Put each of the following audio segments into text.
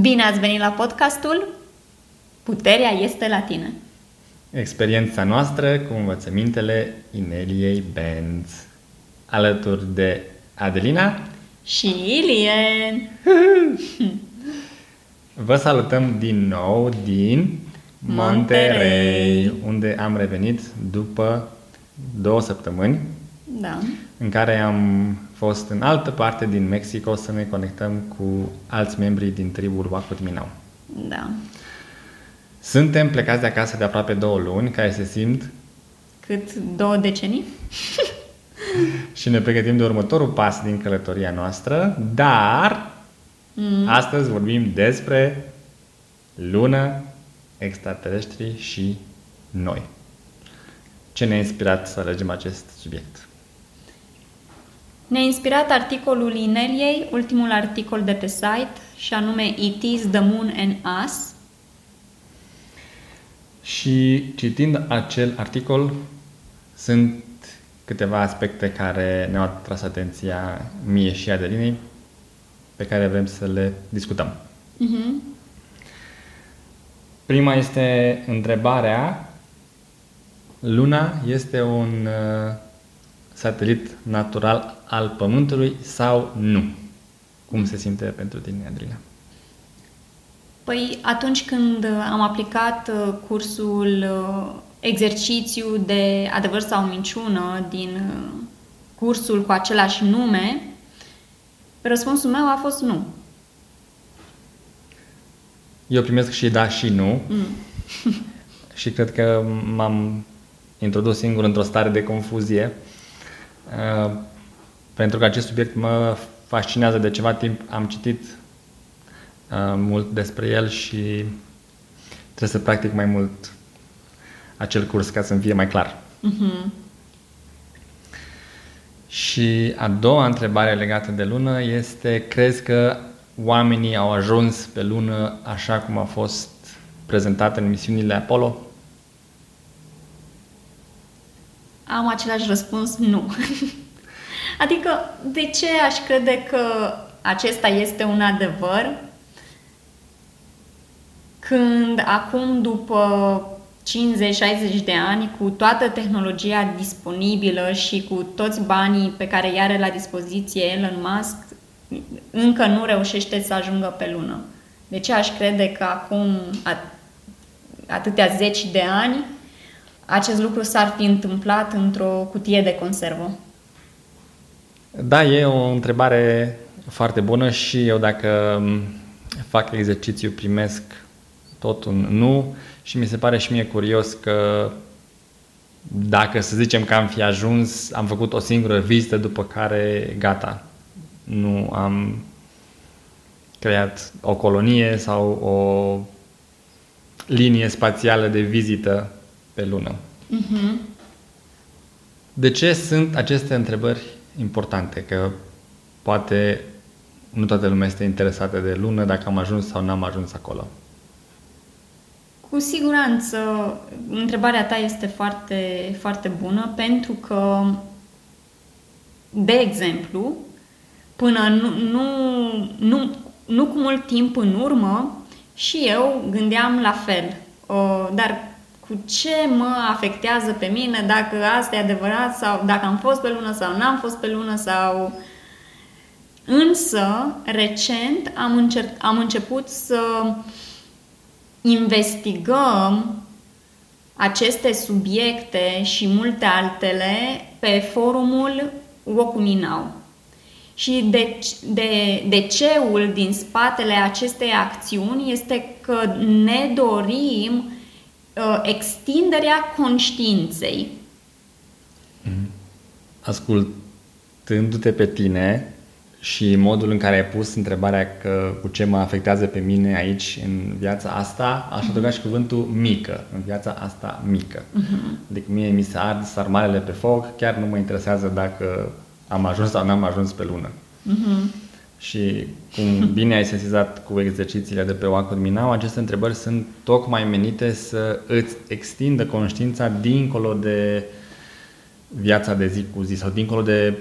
Bine ați venit la podcastul Puterea este la tine. Experiența noastră cu învățămintele Ineliei Benz. Alături de Adelina și Ilien. Vă salutăm din nou din Monterey, unde am revenit după două săptămâni da. în care am fost în altă parte din Mexico să ne conectăm cu alți membri din tribul Wacut Minau. Da. Suntem plecați de acasă de aproape două luni, care se simt... Cât două decenii? și ne pregătim de următorul pas din călătoria noastră, dar mm. astăzi vorbim despre lună, extraterestri și noi. Ce ne-a inspirat să alegem acest subiect? Ne-a inspirat articolul Ineliei, ultimul articol de pe site, și anume It is the Moon and Us. Și citind acel articol, sunt câteva aspecte care ne-au atras atenția mie și Adelinei, pe care vrem să le discutăm. Uh-huh. Prima este întrebarea. Luna este un uh, satelit natural al Pământului sau nu? Cum se simte pentru tine, Adriana? Păi atunci când am aplicat uh, cursul uh, exercițiu de adevăr sau minciună din uh, cursul cu același nume, răspunsul meu a fost nu. Eu primesc și da și nu. Mm. și cred că m-am introdus singur într-o stare de confuzie. Uh, pentru că acest subiect mă fascinează de ceva timp. Am citit uh, mult despre el și trebuie să practic mai mult acel curs ca să-mi fie mai clar. Mm-hmm. Și a doua întrebare legată de lună este, crezi că oamenii au ajuns pe lună așa cum a fost prezentat în misiunile Apollo? Am același răspuns, nu. adică, de ce aș crede că acesta este un adevăr când acum, după 50-60 de ani, cu toată tehnologia disponibilă și cu toți banii pe care i are la dispoziție Elon Musk, încă nu reușește să ajungă pe lună. De ce aș crede că acum atâtea zeci de ani acest lucru s-ar fi întâmplat într-o cutie de conservă? Da, e o întrebare foarte bună și eu dacă fac exercițiu primesc tot un nu și mi se pare și mie curios că dacă să zicem că am fi ajuns, am făcut o singură vizită după care gata, nu am creat o colonie sau o linie spațială de vizită pe lună. Uh-huh. De ce sunt aceste întrebări importante? Că poate nu toată lumea este interesată de lună, dacă am ajuns sau n-am ajuns acolo. Cu siguranță, întrebarea ta este foarte, foarte bună pentru că, de exemplu, până nu, nu, nu, nu cu mult timp în urmă, și eu gândeam la fel. Uh, dar cu ce mă afectează pe mine dacă asta e adevărat sau dacă am fost pe lună sau n-am fost pe lună sau... Însă, recent am, încer- am început să investigăm aceste subiecte și multe altele pe forumul Wokuminau. Și de, de, de ceul din spatele acestei acțiuni este că ne dorim uh, extinderea conștiinței. Mm-hmm. Ascultându-te pe tine și modul în care ai pus întrebarea că cu ce mă afectează pe mine aici în viața asta, aș adăuga și cuvântul mică, în viața asta mică. Uh-huh. Adică mie mi se ard sarmalele pe foc, chiar nu mă interesează dacă am ajuns sau n-am ajuns pe lună. Uh-huh. Și cum bine ai sesizat cu exercițiile de pe Wacom Minau, aceste întrebări sunt tocmai menite să îți extindă conștiința dincolo de viața de zi cu zi sau dincolo de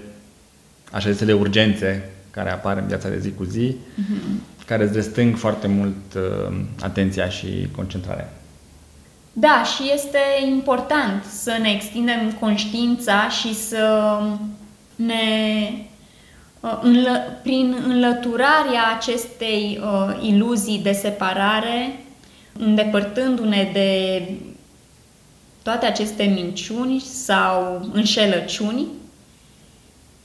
așa zisele urgențe care apar în viața de zi cu zi, uh-huh. care îți restâng foarte mult uh, atenția și concentrarea. Da, și este important să ne extindem conștiința și să ne uh, înlă, prin înlăturarea acestei uh, iluzii de separare, îndepărtându-ne de toate aceste minciuni sau înșelăciuni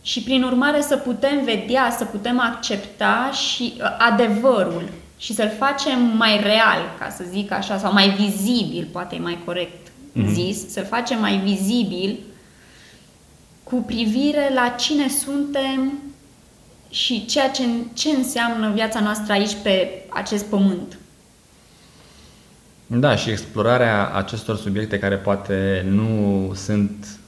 și prin urmare să putem vedea, să putem accepta și uh, adevărul și să-l facem mai real, ca să zic așa, sau mai vizibil, poate e mai corect mm-hmm. zis, să-l facem mai vizibil cu privire la cine suntem și ceea ce, ce înseamnă viața noastră aici pe acest pământ. Da, și explorarea acestor subiecte care poate nu sunt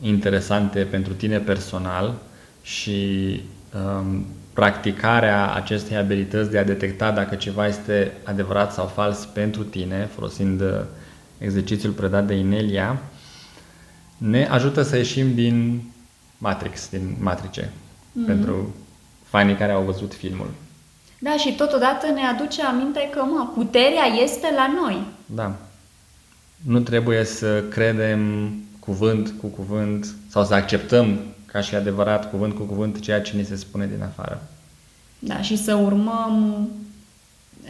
interesante pentru tine personal și um, practicarea acestei abilități de a detecta dacă ceva este adevărat sau fals pentru tine, folosind uh, exercițiul predat de Inelia, ne ajută să ieșim din Matrix, din matrice, mm-hmm. pentru fanii care au văzut filmul. Da, și totodată ne aduce aminte că, mă, puterea este la noi. Da. Nu trebuie să credem cuvânt cu cuvânt sau să acceptăm ca și adevărat cuvânt cu cuvânt ceea ce ni se spune din afară. Da, și să urmăm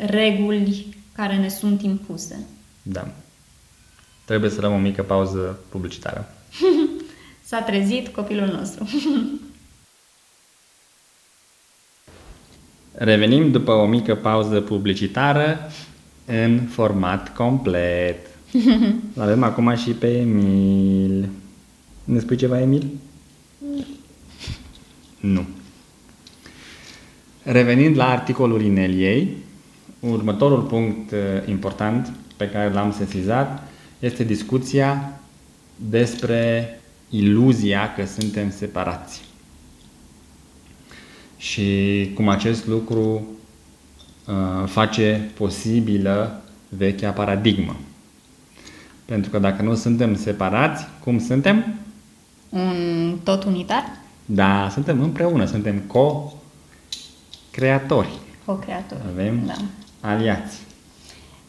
reguli care ne sunt impuse. Da. Trebuie să luăm o mică pauză publicitară. S-a trezit copilul nostru. Revenim după o mică pauză publicitară în format complet. avem acum și pe Emil. Ne spui ceva, Emil? Nu. Revenind la articolul Ineliei, următorul punct uh, important pe care l-am sesizat este discuția despre iluzia că suntem separați. Și cum acest lucru uh, face posibilă vechea paradigmă. Pentru că dacă nu suntem separați, cum suntem? Un tot unitar? Da, suntem împreună, suntem co-creatori. Co-creatori. Avem da. aliați.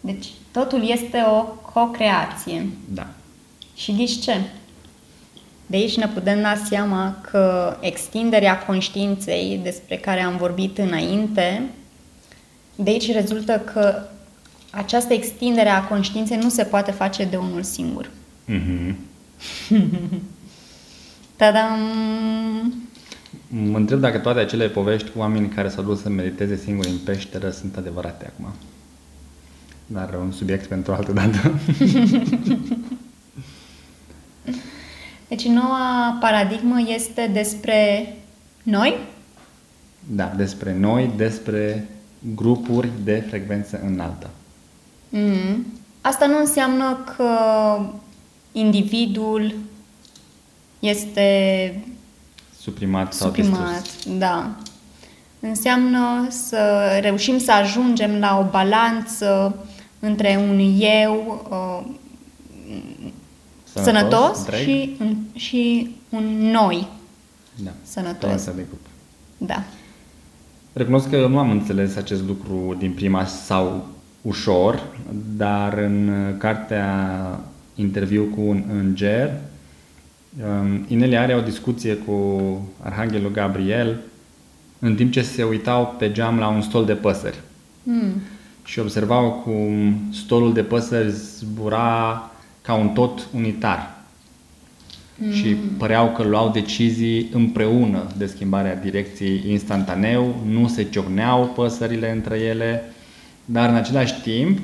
Deci, totul este o co-creație. Da. Și ghiși ce? De aici ne putem da seama că extinderea conștiinței despre care am vorbit înainte, de aici rezultă că această extindere a conștiinței nu se poate face de unul singur. Mm-hmm. Tadam! Mă întreb dacă toate acele povești cu oameni care s-au dus să mediteze singuri în peșteră sunt adevărate acum. Dar un subiect pentru altă dată. deci noua paradigmă este despre noi? Da, despre noi, despre grupuri de frecvență înaltă. Mm. Asta nu înseamnă că individul este suprimat sau suprimat, distrus. da. Înseamnă să reușim să ajungem la o balanță între un eu uh, sănătos, sănătos și, și un noi da. sănătos. de grup. Da. Recunosc că nu am înțeles acest lucru din prima sau ușor, dar în cartea Interviu cu un înger, um, Inelia are o discuție cu Arhanghelul Gabriel în timp ce se uitau pe geam la un stol de păsări. Mm. Și observau cum stolul de păsări zbura ca un tot unitar. Mm. Și păreau că luau decizii împreună de schimbarea direcției instantaneu, nu se ciocneau păsările între ele, dar în același timp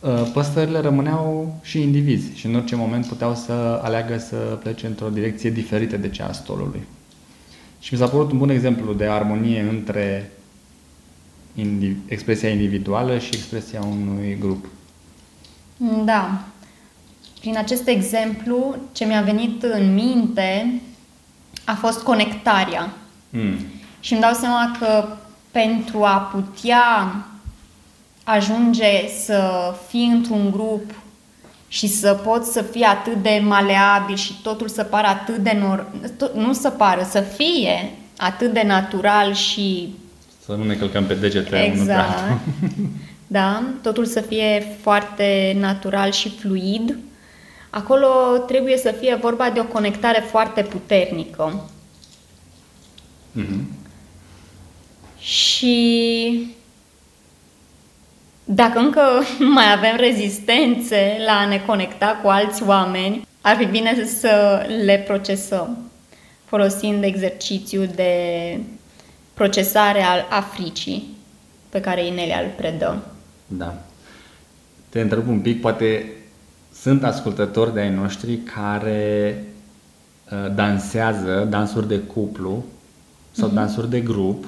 uh, păsările rămâneau și indivizi și în orice moment puteau să aleagă să plece într-o direcție diferită de cea a stolului. Și mi s-a părut un bun exemplu de armonie între expresia individuală și expresia unui grup. Da. Prin acest exemplu, ce mi-a venit în minte a fost conectarea. Mm. Și îmi dau seama că pentru a putea ajunge să fii într-un grup și să poți să fii atât de maleabil și totul să pară atât de nor... nu să pară, să fie atât de natural și Să nu ne călcăm pe degete unul pe Exact. altul. Da, totul să fie foarte natural și fluid. Acolo trebuie să fie vorba de o conectare foarte puternică. Mhm. Și dacă încă mai avem rezistențe la a ne conecta cu alți oameni, ar fi bine să le procesăm folosind exercițiul de procesare al africii pe care Inelia îl predă. Da. Te întreb un pic, poate sunt ascultători de ai noștri care uh, dansează dansuri de cuplu sau Mhm. dansuri de grup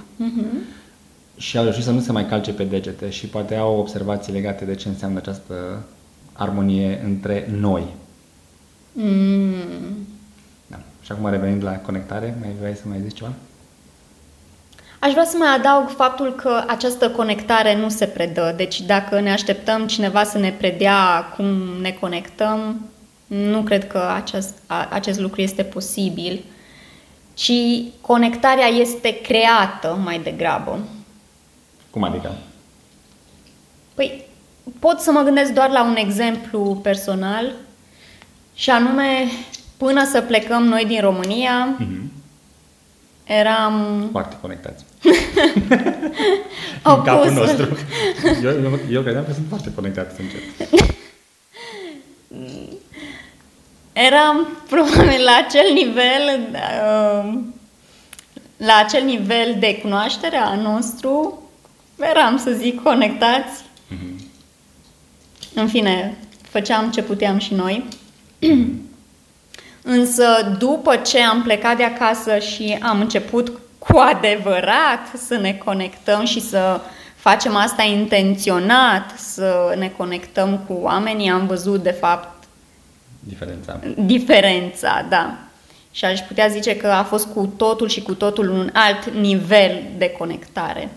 și au reușit să nu se mai calce pe degete și poate au observații legate de ce înseamnă această armonie între noi. Mm. Da. Și acum revenind la conectare, mai vrei să mai zici ceva? Aș vrea să mai adaug faptul că această conectare nu se predă. Deci dacă ne așteptăm cineva să ne predea cum ne conectăm, nu cred că acest, a, acest lucru este posibil, ci conectarea este creată mai degrabă. Cum adică? Păi, pot să mă gândesc doar la un exemplu personal și anume, până să plecăm noi din România, Mhm. eram Foarte conectați. În capul opusul. nostru. Eu, eu, eu credeam că sunt foarte conectați, sincer. Eram probabil la acel nivel, uh, la acel nivel de cunoaștere a nostru, eram, să zic, conectați. În fine, făceam ce puteam și noi. Însă, după ce am plecat de acasă și am început cu adevărat să ne conectăm și să facem asta intenționat, să ne conectăm cu oamenii, am văzut, de fapt, Diferența. diferența, da. Și aș putea zice că a fost cu totul și cu totul un alt nivel de conectare.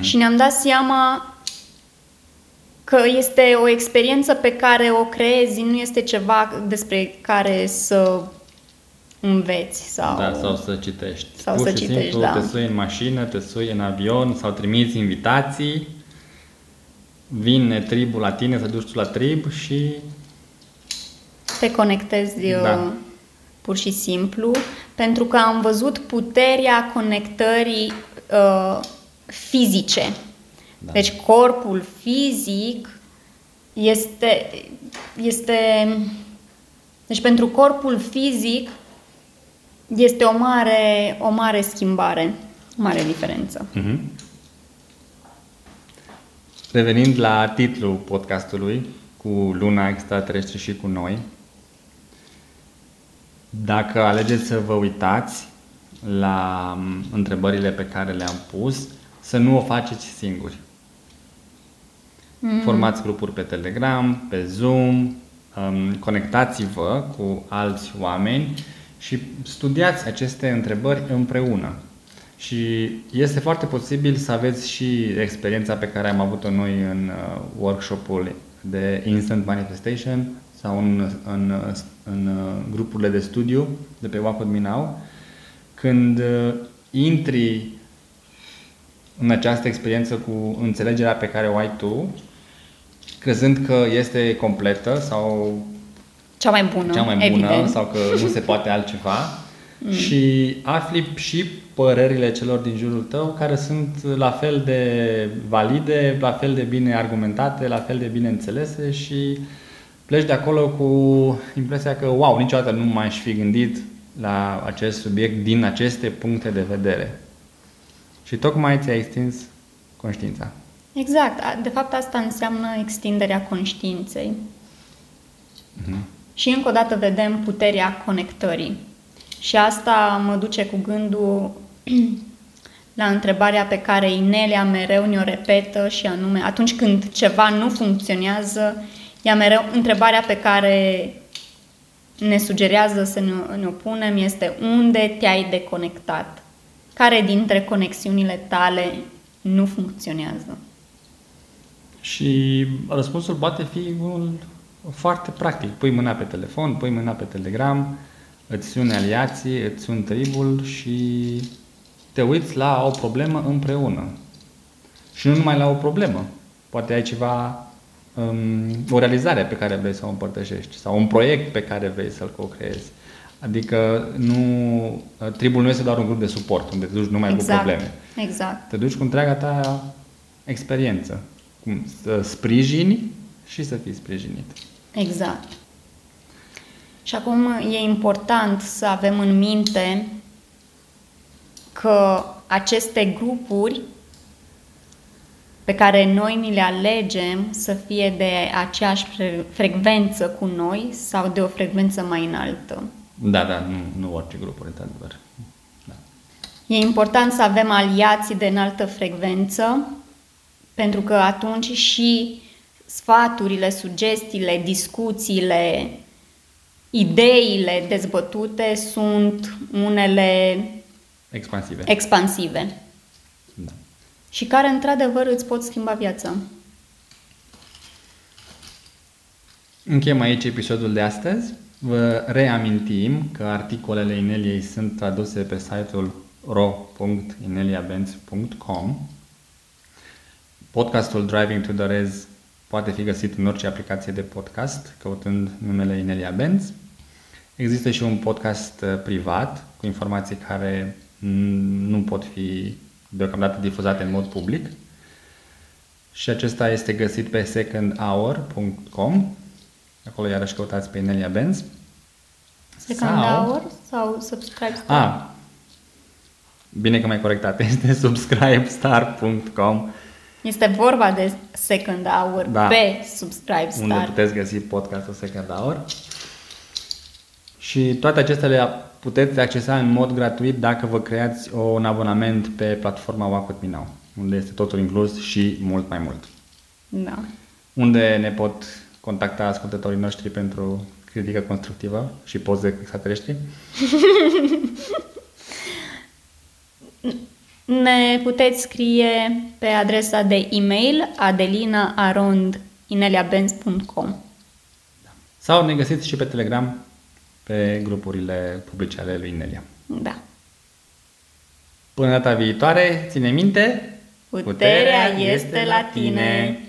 Și ne-am dat seama că este o experiență pe care o creezi, nu este ceva despre care să înveți sau... Da, sau să citești. Sau Pur să și citești, simplu da. te sui în mașină, te sui în avion sau trimiți invitații, vine tribul la tine, să duci tu la trib și te conectezi Da. da. pur și simplu, pentru că am văzut puterea conectării uh, fizice. Da. Da. Deci corpul fizic este, este... Deci pentru corpul fizic este o mare, o mare schimbare, o mare diferență. Mhm. Revenind la titlul podcastului, cu luna extraterestru și cu noi, dacă alegeți să vă uitați la m, întrebările pe care le-am pus, să nu o faceți singuri. Mm. Formați grupuri pe Telegram, pe Zoom, um, conectați-vă cu alți oameni și studiați aceste întrebări împreună. Și este foarte posibil să aveți și experiența pe care am avut-o noi în uh, workshopul de Instant Manifestation sau în, în, uh, în uh, grupurile de studiu de pe Walk With Me Now, când uh, intri în această experiență cu înțelegerea pe care o ai tu, crezând că este completă sau Cea mai bună, cea mai bună evident. sau că nu se poate altceva și afli și părerile celor din jurul tău care sunt la fel de valide, la fel de bine argumentate, la fel de bine înțelese și pleci de acolo cu impresia că, wow, niciodată nu m-aș fi gândit la acest subiect din aceste puncte de vedere. Și tocmai ți-ai extins conștiința. Exact. A- De fapt, asta înseamnă extinderea conștiinței. Și încă o dată vedem puterea conectării. Și asta mă duce cu gândul la întrebarea pe care Inelia mereu ne-o repetă și anume, atunci când ceva nu funcționează, ea mereu, întrebarea pe care ne sugerează să ne, ne o punem este unde te-ai deconectat? Care dintre conexiunile tale nu funcționează? Și răspunsul poate fi unul foarte practic. Pui mâna pe telefon, pui mâna pe Telegram, îți suni aliații, îți suni tribul și te uiți la o problemă împreună. Și nu numai la o problemă. Poate ai ceva, um, o realizare pe care vrei să o împărtășești sau un proiect pe care vrei să-l co-creezi. Adică nu, tribul nu este doar un grup de suport unde te duci numai exact. cu probleme. Exact. Te duci cu întreaga ta experiență. Cum să sprijini și să fii sprijinit. Exact. Și acum e important să avem în minte că aceste grupuri pe care noi ni le alegem să fie de aceeași frecvență cu noi sau de o frecvență mai înaltă. Da, da, nu, nu orice grupuri, într-adevăr. Da. E important să avem aliații de înaltă frecvență, pentru că atunci și sfaturile, sugestiile, discuțiile, ideile dezbătute sunt unele expansive. expansive. Da. Și care, într-adevăr, îți pot schimba viața. Încheiem aici episodul de astăzi. Vă reamintim că articolele Ineliei sunt traduse pe site-ul ro.ineliabenz.com Podcastul Driving to the Rez poate fi găsit în orice aplicație de podcast, căutând numele Inelia Benz. Există și un podcast uh, privat cu informații care nu pot fi deocamdată difuzate în mod public. Și acesta este găsit pe secondhour.com. Acolo iarăși căutați pe Inelia Benz. Second sau... Hour sau Subscribe Star? Ah, bine că m-ai corectat. Este subscribestar.com este vorba de Second Hour da. pe Subscribe Star. Unde puteți găsi podcastul Second Hour. Și toate acestea le puteți accesa în mod gratuit dacă vă creați un abonament pe platforma Walk With Me Now, unde este totul inclus și mult mai mult. Da. Unde ne pot contacta ascultătorii noștri pentru critică constructivă și poze extraterestri. Ne puteți scrie pe adresa de e-mail adelinaarondineliabenz.com Sau ne găsiți și pe Telegram pe grupurile publice ale lui Inelia. Da. Până data viitoare, ține minte, puterea, puterea este la tine. tine.